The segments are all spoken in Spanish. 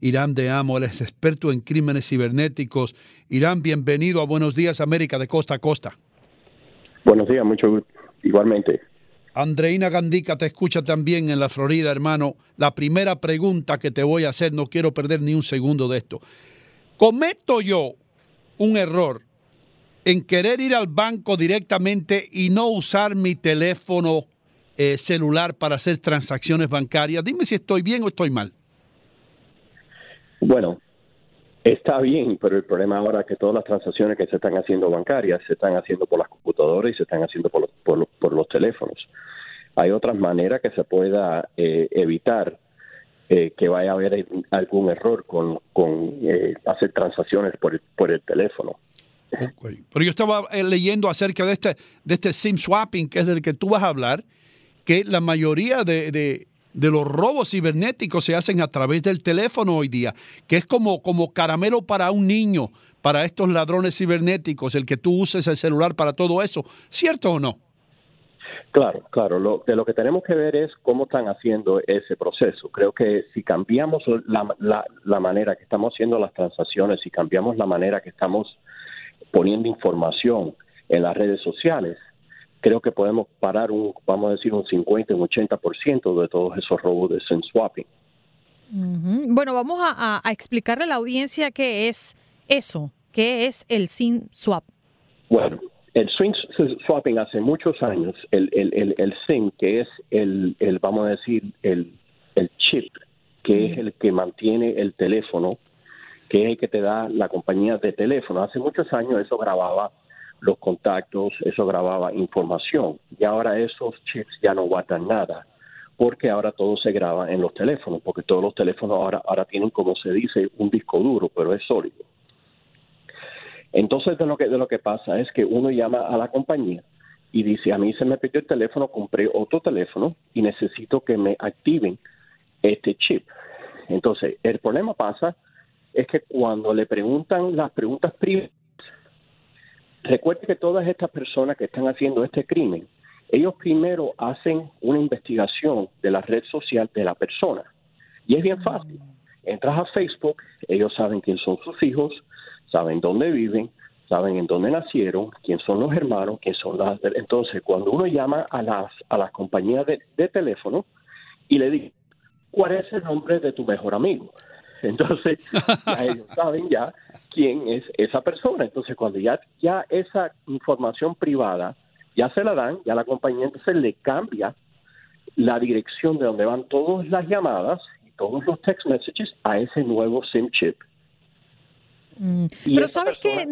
Irán de Amo, es experto en crímenes cibernéticos. Irán, bienvenido a Buenos Días América de costa a costa. Buenos días, mucho gusto. Igualmente. Andreina Gandica te escucha también en la Florida, hermano. La primera pregunta que te voy a hacer, no quiero perder ni un segundo de esto. ¿Cometo yo un error en querer ir al banco directamente y no usar mi teléfono eh, celular para hacer transacciones bancarias? Dime si estoy bien o estoy mal. Bueno, está bien, pero el problema ahora es que todas las transacciones que se están haciendo bancarias se están haciendo por las computadoras y se están haciendo por los, por los, por los teléfonos. Hay otras maneras que se pueda eh, evitar eh, que vaya a haber algún error con, con eh, hacer transacciones por el, por el teléfono. Pero yo estaba eh, leyendo acerca de este, de este SIM swapping, que es del que tú vas a hablar, que la mayoría de, de- de los robos cibernéticos se hacen a través del teléfono hoy día, que es como, como caramelo para un niño, para estos ladrones cibernéticos, el que tú uses el celular para todo eso. ¿Cierto o no? Claro, claro. Lo, de lo que tenemos que ver es cómo están haciendo ese proceso. Creo que si cambiamos la, la, la manera que estamos haciendo las transacciones, si cambiamos la manera que estamos poniendo información en las redes sociales, creo que podemos parar un, vamos a decir, un 50, un 80% de todos esos robos de SIM swapping. Bueno, vamos a, explicarle a la audiencia qué es eso, qué es el SIM swap. Bueno, el swing swapping hace muchos años, el, el, el, el SIM, que es el, el vamos a decir, el, el chip, que es el que mantiene el teléfono, que es el que te da la compañía de teléfono. Hace muchos años eso grababa los contactos, eso grababa información. Y ahora esos chips ya no guardan nada, porque ahora todo se graba en los teléfonos, porque todos los teléfonos ahora, ahora tienen, como se dice, un disco duro, pero es sólido. Entonces, de lo que de lo que pasa es que uno llama a la compañía y dice, a mí se me perdió el teléfono, compré otro teléfono y necesito que me activen este chip. Entonces, el problema pasa es que cuando le preguntan las preguntas privadas, recuerde que todas estas personas que están haciendo este crimen, ellos primero hacen una investigación de la red social de la persona. Y es bien fácil. Entras a Facebook, ellos saben quién son sus hijos, saben dónde viven, saben en dónde nacieron, quién son los hermanos, quién son las... Entonces, cuando uno llama a las, a las compañías de, de teléfono y le dice, ¿cuál es el nombre de tu mejor amigo? Entonces, ya ellos saben ya quién es esa persona. Entonces, cuando ya, ya esa información privada ya se la dan, ya la compañía entonces le cambia la dirección de donde van todas las llamadas y todos los text messages a ese nuevo SIM chip. Mm, Pero sabes que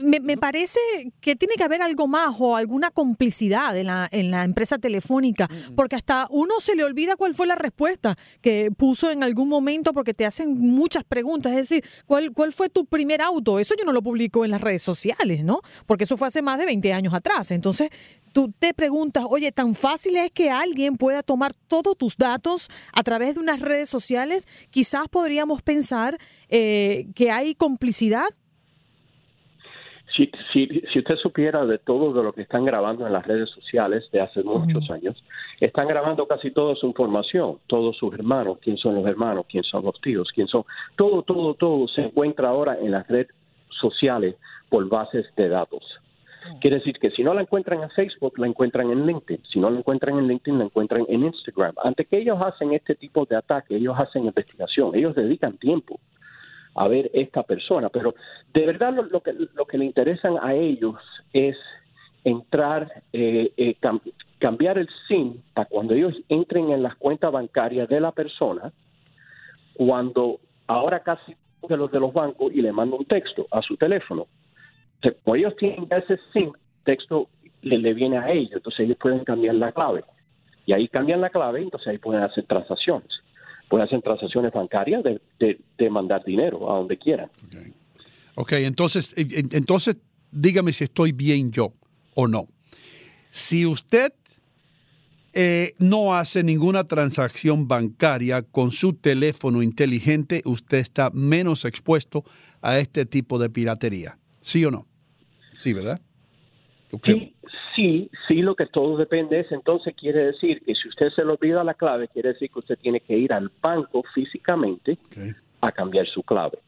me, me parece que tiene que haber algo más o alguna complicidad en la, en la empresa telefónica, porque hasta uno se le olvida cuál fue la respuesta que puso en algún momento porque te hacen muchas preguntas, es decir, ¿cuál, cuál fue tu primer auto? Eso yo no lo publico en las redes sociales, ¿no? Porque eso fue hace más de 20 años atrás. Entonces, tú te preguntas, oye, ¿tan fácil es que alguien pueda tomar todos tus datos a través de unas redes sociales? Quizás podríamos pensar eh, que hay complicidad. Si, si, si usted supiera de todo de lo que están grabando en las redes sociales de hace muchos años, están grabando casi toda su información, todos sus hermanos, quién son los hermanos, quién son los tíos, quién son, todo, todo, todo se encuentra ahora en las redes sociales por bases de datos. Quiere decir que si no la encuentran en Facebook, la encuentran en LinkedIn. Si no la encuentran en LinkedIn, la encuentran en Instagram. Antes que ellos hacen este tipo de ataque, ellos hacen investigación, ellos dedican tiempo a ver esta persona. Pero de verdad lo, que, lo que le interesan a ellos es entrar, eh, eh, cam- cambiar el SIM para cuando ellos entren en las cuentas bancarias de la persona, cuando ahora casi de los de los bancos y le mandan un texto a su teléfono. Ellos tienen ese SIM, texto le, le viene a ellos, entonces ellos pueden cambiar la clave. Y ahí cambian la clave, entonces ahí pueden hacer transacciones. Pueden hacer transacciones bancarias de, de- de mandar dinero a donde quieran. Ok, entonces, en- en- entonces dígame si estoy bien yo o no. Si usted eh, no hace ninguna transacción bancaria con su teléfono inteligente, usted está menos expuesto a este tipo de piratería. ¿Sí o no? Sí, ¿verdad? Sí, sí, sí, lo que todo depende es, entonces quiere decir que si usted se le olvida la clave, quiere decir que usted tiene que ir al banco físicamente a cambiar su clave.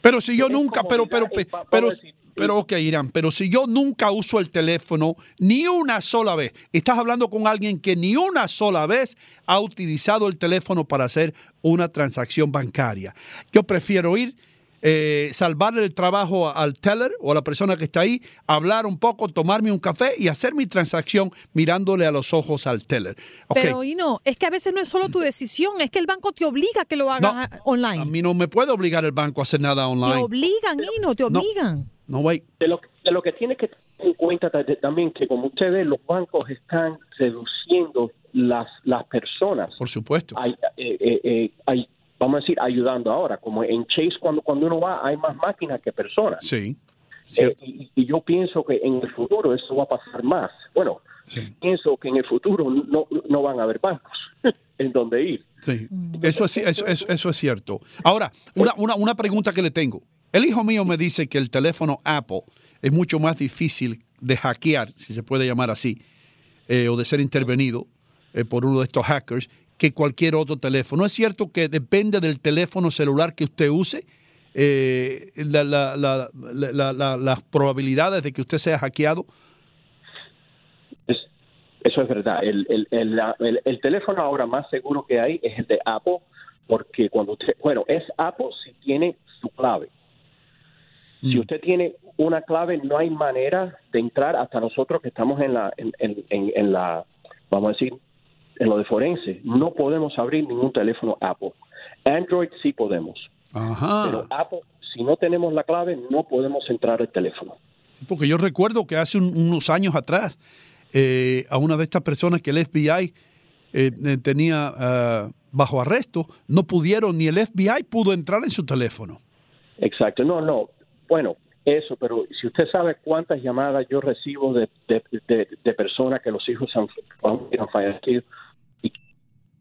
Pero si yo nunca, pero, pero, pe- pero, pero, ok, Irán, pero si yo nunca uso el teléfono ni una sola vez, estás hablando con alguien que ni una sola vez ha utilizado el teléfono para hacer una transacción bancaria. Yo prefiero ir, eh, salvarle el trabajo al teller o a la persona que está ahí, hablar un poco, tomarme un café y hacer mi transacción mirándole a los ojos al teller. Ok, Pero, y no, es que a veces no es solo tu decisión, es que el banco te obliga a que lo hagas a- online. a mí no me puede obligar el banco a hacer nada Te online. obligan, Ino, te obligan. No, wait. De lo, de lo que tiene que tener en cuenta también que como usted ve, los bancos están reduciendo las, las personas. Por supuesto. Ay- eh, eh, eh, ay- vamos a decir, ayudando ahora. Como en Chase, cuando, cuando uno va, hay más máquinas que personas. Sí. Eh, y, y yo pienso que en el futuro eso va a pasar más. Bueno, pienso que en el futuro no, no van a haber bancos en donde ir. Sí, eso es, eso, eso- eso es cierto. Ahora, una, una, una pregunta que le tengo. El hijo mío me dice que el teléfono Apple es mucho más difícil de hackear, si se puede llamar así, eh, o de ser intervenido eh, por uno de estos hackers que cualquier otro teléfono. ¿Es cierto que depende del teléfono celular que usted use? eh, la- la- la- la- la- la- las probabilidades de que usted sea hackeado. Es- eso es verdad. El, el, el, la- el- el teléfono ahora más seguro que hay es el de Apple, porque cuando usted, bueno, es Apple si tiene su clave. Si usted tiene una clave, no hay manera de entrar hasta nosotros que estamos en la, en, en- en- en la, vamos a decir, en lo de forense. No podemos abrir ningún teléfono Apple. Android sí podemos, Ajá. pero Apple, si no tenemos la clave, no podemos entrar al teléfono. Porque yo recuerdo que hace un- unos años atrás eh, a una de estas personas que el FBI eh, eh, tenía ah, bajo arresto, no pudieron, ni el FBI pudo entrar en su teléfono. Exacto, no, no. Bueno, eso, pero si usted sabe cuántas llamadas yo recibo de, de, de- de personas que los hijos han, han fallecido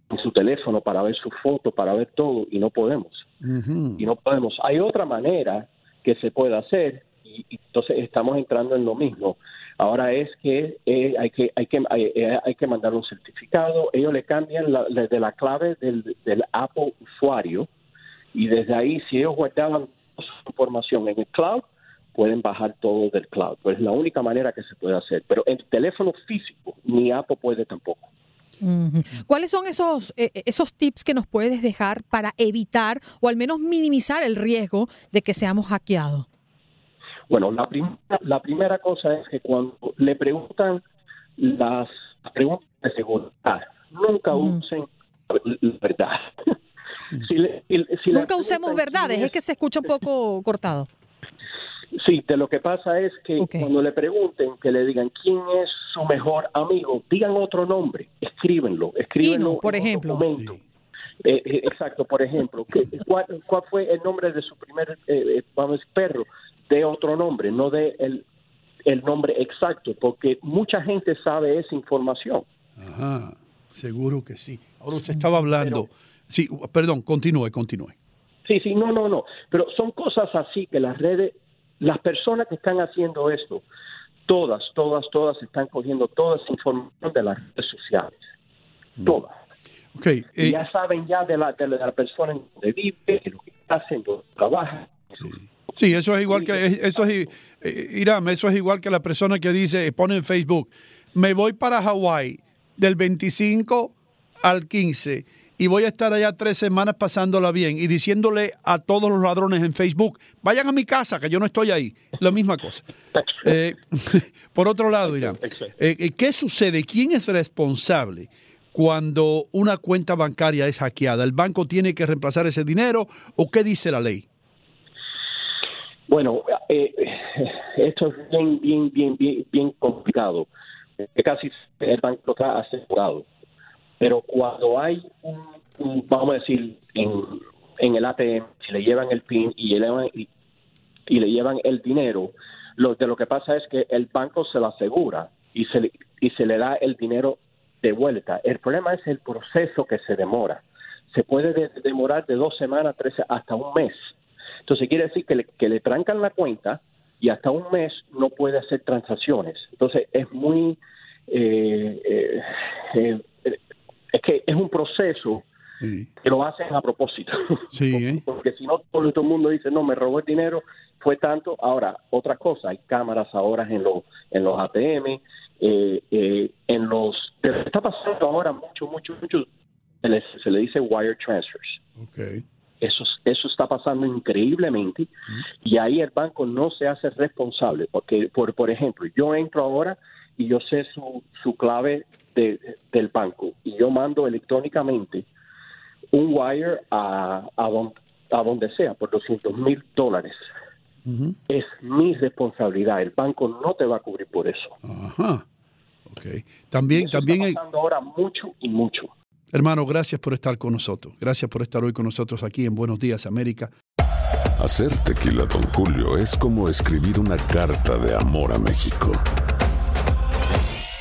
en su teléfono para ver su foto, para ver todo, y no podemos. Y no podemos. Hay otra manera que se puede hacer, y, y entonces estamos entrando en lo mismo. Ahora es que eh, hay que hay que hay, eh, hay que mandar un certificado. Ellos le cambian la, la- de la clave del, del Apple usuario y desde ahí, si ellos guardaban su información en el cloud, pueden bajar todo del cloud. Pues es la única manera que se puede hacer. Pero en teléfono físico, ni Apple puede tampoco. ¿Cuáles son esos, eh, esos tips que nos puedes dejar para evitar o al menos minimizar el riesgo de que seamos hackeados? Bueno, la, prim- la primera cosa es que cuando le preguntan las preguntas de seguridad, nunca usen la verdad. Si le- si- si le Nunca usemos verdades, es que se escucha un poco cortado. Sí, de lo que pasa es que cuando le pregunten, que le digan quién es su mejor amigo, digan otro nombre, escríbenlo, escríbenlo. Ino, por ejemplo. documento. Eh, eh, exacto, por ejemplo, ¿qué- cuál, cuál fue el nombre de su primer, eh, eh, vamos perro? De otro nombre, no de el, el nombre exacto, porque mucha gente sabe esa información. Ajá, seguro que sí. Ahora usted estaba hablando. sí, perdón, continúe, continúe. Sí, sí, no, no, no. Pero son cosas así que las redes las personas que están haciendo esto, todas, todas, todas están cogiendo toda esa información de las redes sociales. Todas. Okay, eh, ya saben ya de la, de la persona en donde vive, de lo que está haciendo, trabaja. Sí, eso es igual que eso es eh, Irán, eso es igual que la persona que dice pone en Facebook, me voy para Hawái del 25 al 15 y voy a estar allá tres semanas pasándola bien y diciéndole a todos los ladrones en Facebook, vayan a mi casa, que yo no estoy ahí. La misma cosa. Eh, por otro lado, Irán, eh, ¿qué sucede? ¿Quién es responsable cuando una cuenta bancaria es hackeada? ¿El banco tiene que reemplazar ese dinero o qué dice la ley? Bueno, eh, esto es bien, bien, bien, bien, bien complicado. Casi el banco está asegurado pero cuando hay un, vamos a decir, en, en, el ATM, si le llevan el PIN y, y, y, le llevan el dinero, lo, de lo que pasa es que el banco se lo asegura y se, y se le da el dinero de vuelta. El problema es el proceso que se demora. Se puede demorar de dos semanas, tres, hasta un mes. Entonces quiere decir que le, que le trancan la cuenta y hasta un mes no puede hacer transacciones. Entonces es muy eh, eh, eh es que es un proceso que lo hacen a propósito. Sí, ¿eh? Porque si no, todo, el mundo dice, no, me robó el dinero, fue tanto. Ahora, otra cosa, hay cámaras ahora en los, en los ATM, eh, eh, en los... Pero está pasando ahora mucho, mucho, mucho, se le, se le dice wire transfers. Okay. Eso, eso está pasando increíblemente y ahí el banco no se hace responsable porque, por, por ejemplo, yo entro ahora y yo sé su, su clave del banco y yo mando electrónicamente un wire a, a, donde sea por 200 mil dólares. Es mi responsabilidad. El banco no te va a cubrir por eso. Ajá. Okay. También, eso también está pasando ahora mucho y mucho. Hermano, gracias por estar con nosotros. Gracias por estar hoy con nosotros aquí en Buenos Días, América. Hacer tequila, don Julio, es como escribir una carta de amor a México.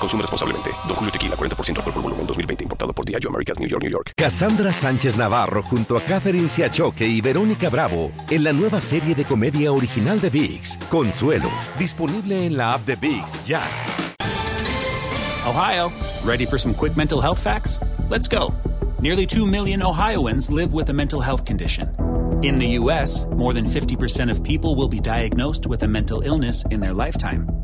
Consume responsablemente. Don Julio Tequila, 40% alcohol por volumen, 2020. Importado por Diageo Americas, New York, New York. Cassandra Sánchez Navarro junto a Catherine Siachoque y Verónica Bravo en la nueva serie de comedia original de VIX, Consuelo. Disponible en la app de VIX, ya. Ohio, ready for some quick mental health facts? Let's go. Nearly 2 million Ohioans live with a mental health condition. In the U.S., more than 50% of people will be diagnosed with a mental illness in their lifetime